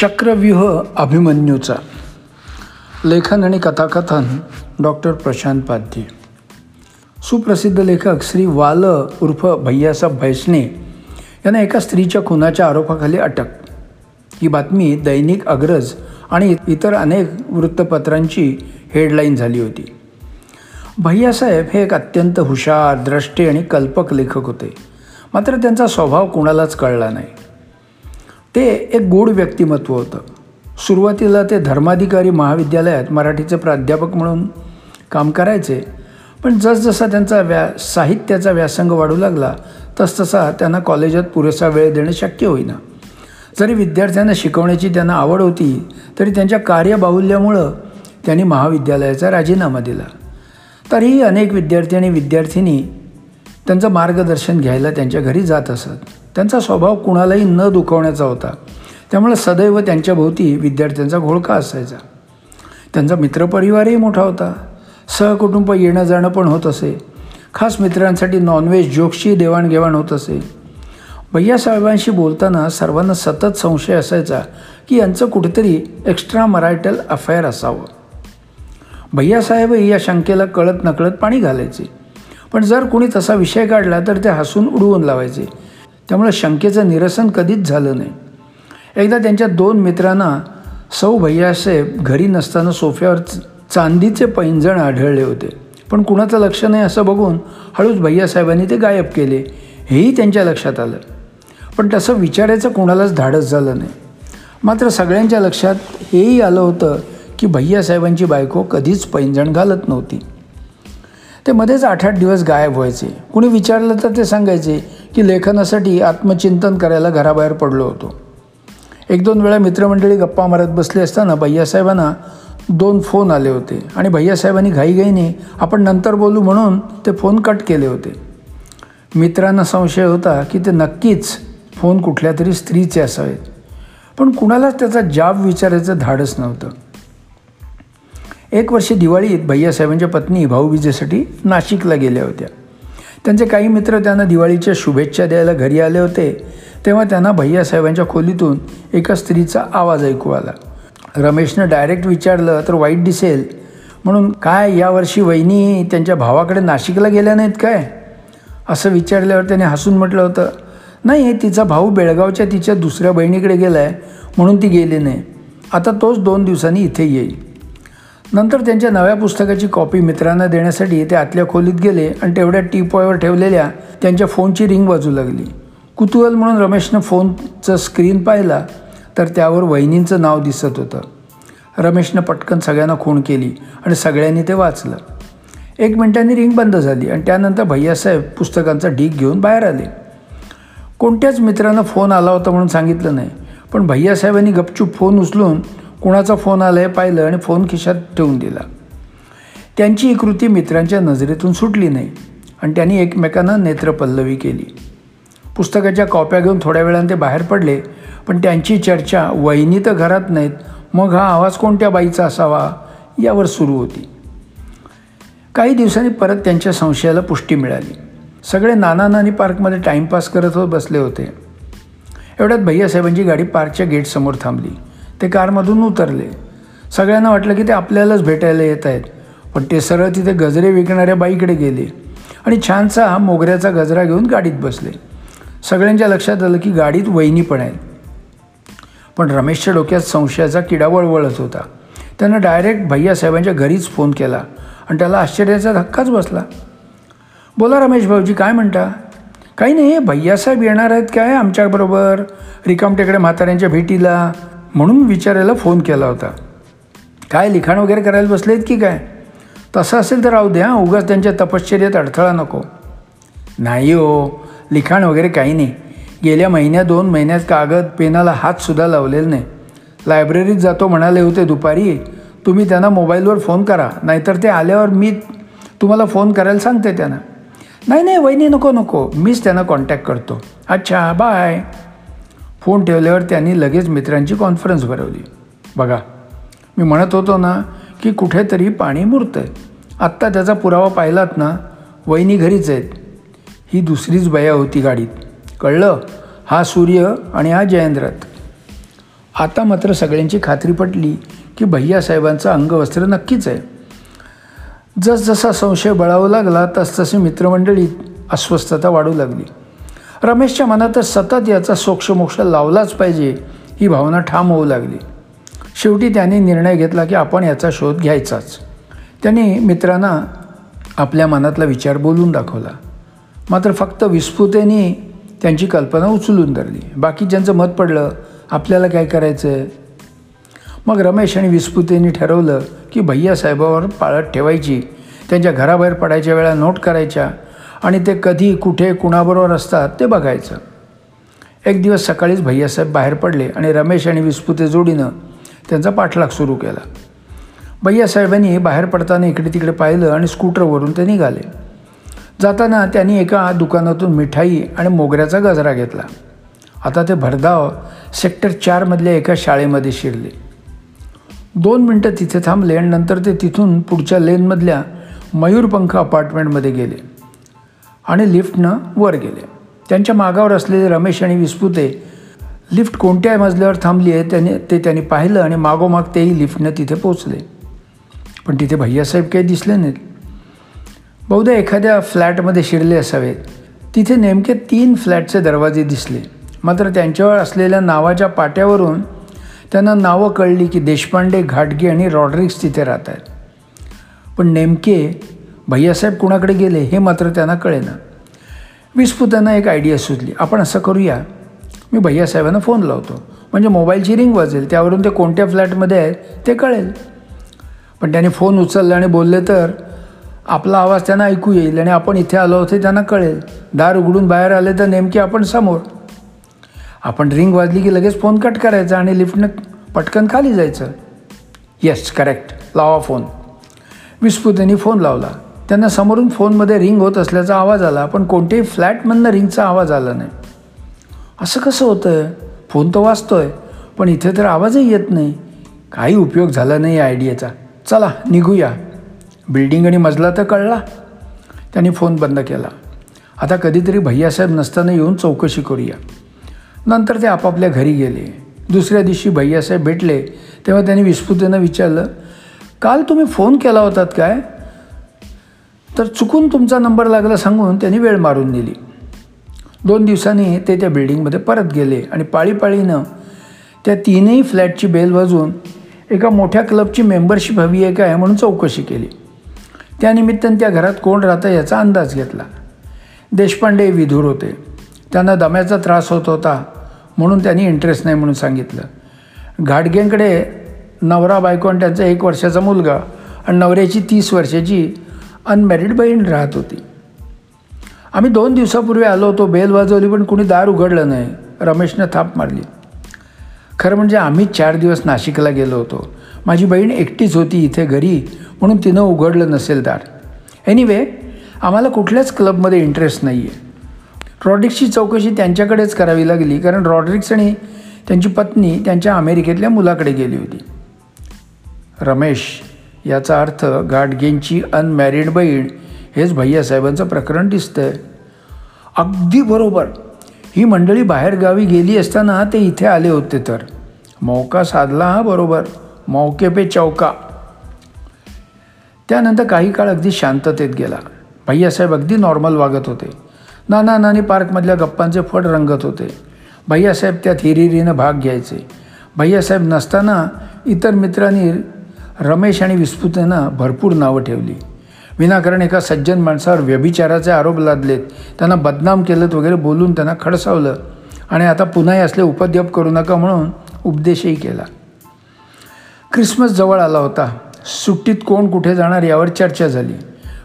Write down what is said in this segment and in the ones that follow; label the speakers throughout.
Speaker 1: चक्रव्यूह अभिमन्यूचा लेखन आणि कथाकथन डॉक्टर प्रशांत पाध्ये. सुप्रसिद्ध लेखक श्री वाल उर्फ भैयासाहेब भैसने यांना एका स्त्रीच्या खुनाच्या आरोपाखाली अटक. ही बातमी दैनिक अग्रज आणि इतर अनेक वृत्तपत्रांची हेडलाईन झाली होती. भैयासाहेब हे एक अत्यंत हुशार द्रष्टे आणि कल्पक लेखक होते. मात्र त्यांचा स्वभाव कुणालाच कळला नाही. ते एक गूढ व्यक्तिमत्व होतं. सुरुवातीला ते धर्माधिकारी महाविद्यालयात मराठीचे प्राध्यापक म्हणून काम करायचे पण जसजसा त्यांचा व्या साहित्याचा व्यासंग वाढू लागला तसतसा त्यांना कॉलेजात पुरेसा वेळ देणं शक्य होईना. जरी विद्यार्थ्यांना शिकवण्याची त्यांना आवड होती तरी त्यांच्या कार्यबाहुल्यामुळं त्यांनी महाविद्यालयाचा राजीनामा दिला. तरीही अनेक विद्यार्थी आणि विद्यार्थिनी त्यांचं मार्गदर्शन घ्यायला त्यांच्या घरी जात असत. त्यांचा स्वभाव कुणालाही न दुखवण्याचा होता. त्यामुळे सदैव त्यांच्याभोवती विद्यार्थ्यांचा घोळका असायचा. त्यांचा मित्रपरिवारही मोठा होता. सहकुटुंब येणं जाणं पण होत असे. खास मित्रांसाठी नॉनव्हेज जोक्सची देवाणघेवाण होत असे. भैयासाहेबांशी बोलताना सर्वांना सतत संशय असायचा की यांचं कुठेतरी एक्स्ट्रा मरायटल अफेअर असावं. भैयासाहेबही या शंकेला कळत नकळत पाणी घालायचे. पण जर कुणी तसा विषय काढला तर ते हसून उडवून लावायचे. त्यामुळे शंकेचं निरसन कधीच झालं नाही. एकदा त्यांच्या दोन मित्रांना सौ भैयासाहेब घरी नसताना सोफ्यावर चांदीचे पैंजण आढळले होते. पण कुणाचं लक्ष नाही असं बघून हळूच भैयासाहेबांनी ते गायब केले. हेही त्यांच्या लक्षात आलं. पण तसं विचारायचं कोणालाच धाडस झालं नाही. मात्र सगळ्यांच्या लक्षात हेही आलं होतं की भैयासाहेबांची बायको कधीच पैंजण घालत नव्हती. ते मध्येच आठ आठ दिवस गायब व्हायचे. कुणी विचारलं तर ते सांगायचे की लेखनासाठी आत्मचिंतन करायला घराबाहेर पडलो होतो. एक दोन वेळा मित्रमंडळी गप्पा मारत बसले असताना भैयासाहेबांना दोन फोन आले होते आणि भैयासाहेबांनी घाईघाईने आपण नंतर बोलू म्हणून ते फोन कट केले होते. मित्रांना संशय होता की ते नक्कीच फोन कुठल्या तरी स्त्रीचे असावेत पण कुणालाच त्याचा जाब विचारायचं धाडस नव्हतं. एक वर्षी दिवाळीत भैयासाहेबांच्या पत्नी भाऊबीजेसाठी नाशिकला गेल्या होत्या. त्यांचे काही मित्र त्यांना दिवाळीच्या शुभेच्छा द्यायला घरी आले होते तेव्हा त्यांना भैयासाहेबांच्या खोलीतून एका स्त्रीचा आवाज ऐकू आला. रमेशनं डायरेक्ट विचारलं तर वाईट दिसेल. म्हणून काय यावर्षी वहिनी त्यांच्या भावाकडे नाशिकला गेल्या नाहीत काय? असं विचारल्यावर त्याने हसून म्हटलं होतं नाही तिचा भाऊ बेळगावच्या तिच्या दुसऱ्या बहिणीकडे गेला आहे म्हणून ती गेली नाही. आता तोच दोन दिवसांनी इथे येईल. नंतर त्यांच्या नव्या पुस्तकाची कॉपी मित्रांना देण्यासाठी ते आतल्या खोलीत गेले आणि तेवढ्या टीपॉयवर ठेवलेल्या त्यांच्या फोनची रिंग वाजू लागली. कुतूहल म्हणून रमेशनं फोनचं स्क्रीन पाहिला तर त्यावर वहिनींचं नाव दिसत होतं. रमेशनं पटकन सगळ्यांना खूण केली आणि सगळ्यांनी ते वाचलं. एक मिनिटांनी रिंग बंद झाली आणि त्यानंतर भैयासाहेब पुस्तकांचा ढीक घेऊन बाहेर आले. कोणत्याच मित्रांना फोन आला होता म्हणून सांगितलं नाही पण भैयासाहेबांनी गपचूप फोन उचलून कुणाचा फोन आला आहे पाहिलं आणि फोन खिशात ठेवून दिला. त्यांची ही कृती मित्रांच्या नजरेतून सुटली नाही आणि त्यांनी एकमेकांना नेत्रपल्लवी केली. पुस्तकाच्या कॉप्या घेऊन थोड्या वेळाने ते बाहेर पडले पण त्यांची चर्चा वहिनी तर घरात नाहीत मग हा आवाज कोणत्या बाईचा असावा यावर सुरू होती. काही दिवसांनी परत त्यांच्या संशयाला पुष्टी मिळाली. सगळे नाना नानी पार्कमध्ये टाईमपास करत होत बसले होते. एवढ्यात भैयासाहेबांची गाडी पार्कच्या गेटसमोर थांबली. ते कारमधून उतरले. सगळ्यांना वाटलं की ते आपल्यालाच भेटायला येत आहेत. पण ते सरळ तिथे गजरे विकणाऱ्या बाईकडे गेले आणि छानसा हा मोगऱ्याचा गजरा घेऊन गाडीत बसले. सगळ्यांच्या लक्षात आलं की गाडीत वहिनी पण आहेत. पण रमेशच्या डोक्यात संशयाचा किडा वळवळत होता. त्यानं डायरेक्ट भैयासाहेबांच्या घरीच फोन केला आणि त्याला आश्चर्याचा धक्काच बसला. बोला रमेश भाऊजी काय म्हणता? काही नाही भैयासाहेब येणार आहेत काय आमच्याबरोबर? रिकामटेकडे म्हाताऱ्यांच्या भेटीला. म्हणून विचारायला फोन केला होता. काय लिखाण वगैरे करायला बसलेत की काय? तसं असेल तर राहू द्या उगाच त्यांच्या तपश्चर्यात अडथळा नको. नाही हो लिखाण वगैरे काही नाही. गेल्या महिन्या दोन महिन्यात कागद पेनाला हातसुद्धा लावलेला नाही. लायब्ररीत जातो म्हणाले होते दुपारी तुम्ही त्यांना मोबाईलवर फोन करा नाहीतर ते आल्यावर मी तुम्हाला फोन करायला सांगते त्यांना. नाही नाही वहिनी नको नको. मीच त्यांना कॉन्टॅक्ट करतो. अच्छा बाय. फोन ठेवल्यावर त्यांनी लगेच मित्रांची कॉन्फरन्स भरवली. बघा मी म्हणत होतो ना की कुठेतरी पाणी मुरतं आहे आत्ता त्याचा पुरावा पाहिलात ना वहिनी घरीच आहेत. ही दुसरीच बया होती गाडीत. कळलं? हा सूर्य आणि हा जयेंद्रथ आता मात्र सगळ्यांची खात्री पटली की भैयासाहेबांचं अंगवस्त्र नक्कीच आहे. जसजसा संशय बळावू लागला तसतसे मित्रमंडळीत अस्वस्थता वाढू लागली. रमेशच्या मनातच सतत याचा सोक्षमोक्ष लावलाच पाहिजे ही भावना ठाम होऊ लागली. शेवटी त्याने निर्णय घेतला की आपण याचा शोध घ्यायचाच. त्यांनी मित्रांना आपल्या मनातला विचार बोलून दाखवला. मात्र फक्त विस्फुतेने त्यांची कल्पना उचलून धरली. बाकी ज्यांचं मत पडलं आपल्याला काय करायचं आहे मग रमेश आणि विस्फुतेने ठरवलं की भैया साहेबावर पाळत ठेवायची. त्यांच्या घराबाहेर पडायच्या वेळा नोट करायच्या. आणि ते कधी कुठे कुणाबरोबर असतात ते बघायचं. एक दिवस सकाळीच भैयासाहेब बाहेर पडले आणि रमेश आणि विस्फुते जोडीनं त्यांचा पाठलाग सुरू केला. भैयासाहेबांनी बाहेर पडताना इकडे तिकडे पाहिलं आणि स्कूटरवरून ते निघाले. जाताना त्यांनी एका दुकानातून मिठाई आणि मोगऱ्याचा गजरा घेतला. आता ते भरधाव सेक्टर चारमधल्या एका शाळेमध्ये शिरले. दोन मिनटं तिथे थांबले आणि नंतर ते तिथून पुढच्या लेनमधल्या मयूरपंख अपार्टमेंटमध्ये गेले. आणि लिफ्टनं वर गेले. त्यांच्या मागावर असलेले रमेश आणि विस्पुते लिफ्ट कोणत्या मजल्यावर थांबली आहे त्याने ते त्यांनी पाहिलं आणि मागोमाग तेही लिफ्टनं तिथे पोचले पण तिथे भैयासाहेब काही दिसले नाहीत. बहुधा एखाद्या फ्लॅटमध्ये शिरले असावेत. तिथे नेमके तीन फ्लॅटचे दरवाजे दिसले. मात्र त्यांच्यावर असलेल्या नावाच्या पाट्यावरून त्यांना नावं कळली की देशपांडे घाटगे आणि रॉड्रिक्स तिथे राहत आहेत पण नेमके भैयासाहेब कुणाकडे गेले हे मात्र त्यांना कळेना. विस्फुतांना एक आयडिया सुचली. आपण असं करूया. मी भैयासाहेबांना फोन लावतो. म्हणजे मोबाईलची रिंग वाजेल. त्यावरून ते कोणत्या फ्लॅटमध्ये आहेत ते कळेल. पण त्याने फोन उचलला आणि बोलले तर आपला आवाज त्यांना ऐकू येईल आणि आपण इथे आलो होते त्यांना कळेल. दार उघडून बाहेर आले तर नेमके आपण समोर. आपण रिंग वाजली की लगेच फोन कट करायचा आणि लिफ्टनं पटकन खाली जायचं. येस करेक्ट लावा फोन. विस्फुतेने फोन लावला. त्यांना समोरून फोनमध्ये रिंग होत असल्याचा आवाज आला पण कोणत्याही फ्लॅटमधनं रिंगचा आवाज आला नाही. असं कसं होतं फोन तर वाचतो आहे पण इथे तर आवाजही येत नाही. काही उपयोग झाला नाही आयडियाचा. चला निघूया. बिल्डिंग आणि मजला तर कळला. त्यांनी फोन बंद केला. आता कधीतरी भैयासाहेब नसताना येऊन चौकशी करूया. नंतर ते आपापल्या घरी गेले. दुसऱ्या दिवशी भैयासाहेब भेटले तेव्हा त्यांनी विस्फुतेनं विचारलं काल तुम्ही फोन केला होतात काय? तर चुकून तुमचा नंबर लागला सांगून त्यांनी वेळ मारून दिली दोन दिवसांनी ते त्या बिल्डिंगमध्ये परत गेले आणि पाळीपाळीनं त्या तीनही फ्लॅटची बेल वाजवून एका मोठ्या क्लबची मेंबरशिप हवी आहे काय म्हणून चौकशी केली. त्यानिमित्तानं त्या घरात कोण राहतं याचा अंदाज घेतला. देशपांडे विधूर होते. त्यांना दम्याचा त्रास होत होता म्हणून त्यांनी इंटरेस्ट नाही म्हणून सांगितलं. घाटगेंकडे नवरा बायको आणि त्यांचा एक वर्षाचा मुलगा आणि नवऱ्याची तीस वर्षाची अनमॅरिड बहीण राहत होती. आम्ही दोन दिवसापूर्वी आलो होतो बेल वाजवली पण कुणी दार उघडलं नाही. रमेशनं थाप मारली. खरं म्हणजे आम्ही चार दिवस नाशिकला गेलो होतो. माझी बहीण एकटीच होती इथे घरी म्हणून तिनं उघडलं नसेल दार. एनिवे आम्हाला कुठल्याच क्लबमध्ये इंटरेस्ट नाही आहे रॉड्रिक्सची चौकशी त्यांच्याकडेच करावी लागली कारण रॉड्रिक्स आणि त्यांची पत्नी त्यांच्या अमेरिकेतल्या मुलाकडे गेली होती. रमेश याचा अर्थ गाडगेंची अनमॅरिड बहीण हेच भैयासाहेबांचं प्रकरण दिसतंय. अगदी बरोबर. ही मंडळी बाहेरगावी गेली असताना ते इथे आले होते तर. मौका साधला हा बरोबर. मौके पे चौका. त्यानंतर काही काळ अगदी शांततेत गेला. भैयासाहेब अगदी नॉर्मल वागत होते. नाना नानी पार्कमधल्या गप्पांचे फड रंगत होते. भैयासाहेब त्यात हिरिरीनं भाग घ्यायचे. भैयासाहेब नसताना इतर मित्रांनी रमेश आणि विस्फुतेनं भरपूर नावं ठेवली. विनाकारण एका सज्जन माणसावर व्यभिचाराचे आरोप लादलेत. त्यांना बदनाम केलेत वगैरे बोलून त्यांना खडसावलं. आणि आता पुन्हाही असले उपद्यप करू नका म्हणून उपदेशही केला. ख्रिसमस जवळ आला होता. सुट्टीत कोण कुठे जाणार यावर चर्चा झाली.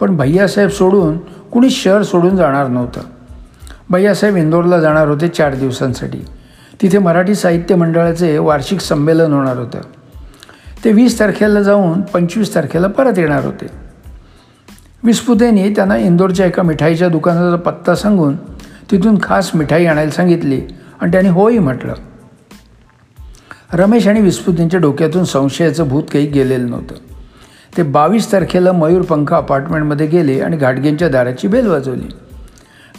Speaker 1: पण भैयासाहेब सोडून कुणी शहर सोडून जाणार नव्हतं. भैयासाहेब इंदोरला जाणार होते चार दिवसांसाठी. तिथे मराठी साहित्य मंडळाचे वार्षिक संमेलन होणार होतं. ते वीस तारखेला जाऊन पंचवीस तारखेला परत येणार होते. विस्पुतेने त्यांना इंदोरच्या एका मिठाईच्या दुकानाचा पत्ता सांगून तिथून खास मिठाई आणायला सांगितली आणि त्याने होई म्हटलं. रमेश आणि विस्पुतेंच्या डोक्यातून संशयाचं भूत काही गेलेलं नव्हतं. ते बावीस तारखेला मयूरपंख अपार्टमेंटमध्ये गेले आणि घाटगेंच्या दाराची बेल वाजवली.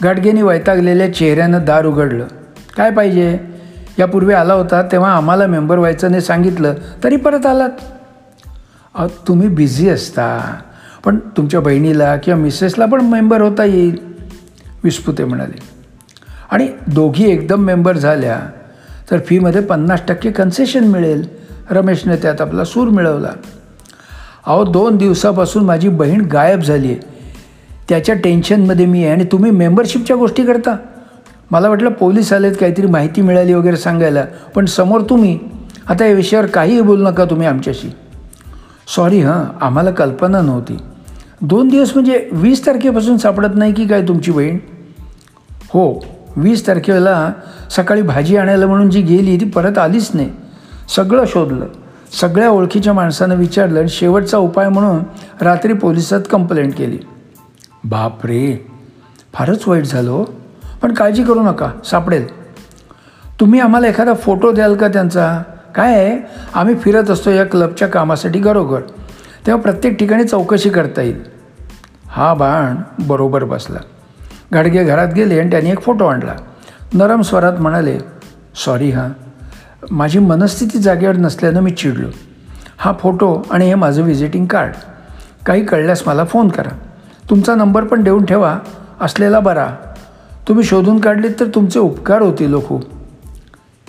Speaker 1: घाटगेंनी वैतागलेल्या चेहऱ्यानं दार उघडलं. काय पाहिजे? यापूर्वी आला होता तेव्हा आम्हाला मेंबर व्हायचं नाही सांगितलं तरी परत आलात. अहो तुम्ही बिझी असता. पण तुमच्या बहिणीला किंवा मिसेसला पण मेंबर होता येईल विस्पुते म्हणाले. आणि दोघी एकदम मेंबर झाल्या तर फीमध्ये पन्नास टक्के कन्सेशन मिळेल. रमेशने त्यात आपला सूर मिळवला. अहो दोन दिवसापासून माझी बहीण गायब झाली आहे त्याच्या टेन्शनमध्ये मी आहे आणि तुम्ही मेंबरशिपच्या गोष्टी करता. मला वाटलं पोलीस आलेत काहीतरी माहिती मिळाली वगैरे सांगायला. पण समोर तुम्ही आता या विषयावर काहीही बोलू नका तुम्ही आमच्याशी. सॉरी हां आम्हाला कल्पना नव्हती. दोन दिवस म्हणजे वीस तारखेपासून सापडत नाही की काय तुमची बहीण? हो वीस तारखेला सकाळी भाजी आणायला म्हणून जी गेली ती परत आलीच नाही. सगळं शोधलं. सगळ्या ओळखीच्या माणसानं विचारलं आणि शेवटचा उपाय म्हणून रात्री पोलिसात कंप्लेंट केली. बापरे फारच वाईट झालं हो. पण काळजी करू नका सापडेल. तुम्ही आम्हाला एखादा फोटो द्याल का त्यांचा? काय आहे? आम्ही फिरत असतो या क्लबच्या कामासाठी घरोघर. तेव्हा प्रत्येक ठिकाणी चौकशी करता येईल. हा बाण बरोबर बसला. गाडगे घरात गेले आणि त्यांनी एक फोटो आणला. नरम स्वरात म्हणाले सॉरी हां. माझी मनस्थिती जागेवर नसल्यानं मी चिडलो. हा फोटो आणि हे माझं व्हिजिटिंग कार्ड. काही कळल्यास मला फोन करा. तुमचा नंबर पण देऊन ठेवा. असलेला बरा. तुम्ही शोधून काढलीत तर तुमचे उपकार होतील हो खूप.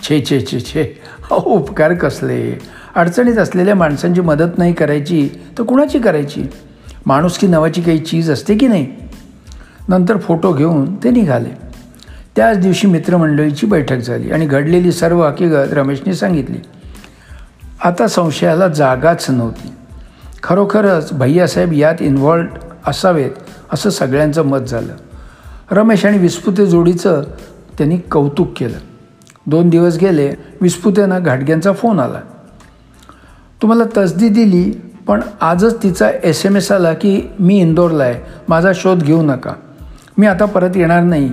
Speaker 1: छे छे छे छे. अहो उपकार कसले? अडचणीत असलेल्या माणसांची मदत नाही करायची तर कुणाची करायची? माणुसकी नावाची काही चीज असते की नाही? नंतर फोटो घेऊन ते निघाले. त्याच दिवशी मित्रमंडळीची बैठक झाली आणि घडलेली सर्व हकीकत रमेशने सांगितली. आता संशयाला जागाच नव्हती. खरोखरच भैयासाहेब यात इन्व्हॉल्ड असावेत असं सगळ्यांचं मत झालं. रमेश आणि विस्पुते जोडीचं त्यांनी कौतुक केलं. दोन दिवस गेले विस्पुतेना घाटग्यांचा फोन आला. तुम्हाला तसदी दिली पण आजच तिचा एस एम एस आला की मी इंदोरला आहे माझा शोध घेऊ नका. मी आता परत येणार नाही.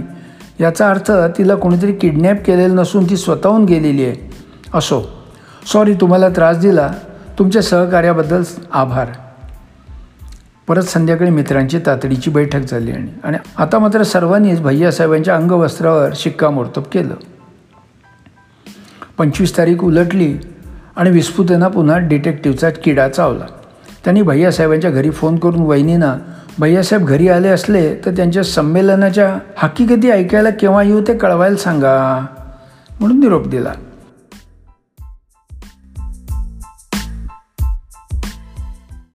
Speaker 1: याचा अर्थ तिला कोणीतरी किडनॅप केलेलं नसून ती स्वतःहून गेलेली आहे. असो. सॉरी तुम्हाला त्रास दिला. तुमच्या सहकार्याबद्दल आभार. परत संध्याकाळी मित्रांची तातडीची बैठक झाली आणि आणि आता मात्र सर्वांनीच भैयासाहेबांच्या अंगवस्त्रावर शिक्कामोर्तब केलं. पंचवीस तारीख उलटली आणि विस्फुतेना पुन्हा डिटेक्टिव्हचा किडा चावला. त्यांनी भैयासाहेबांच्या घरी फोन करून वहिनीना भैयासाहेब घरी आले असले तर त्यांच्या संमेलनाच्या हकीकती ऐकायला केव्हा येऊ ते कळवायला सांगा. म्हणून निरोप दिला.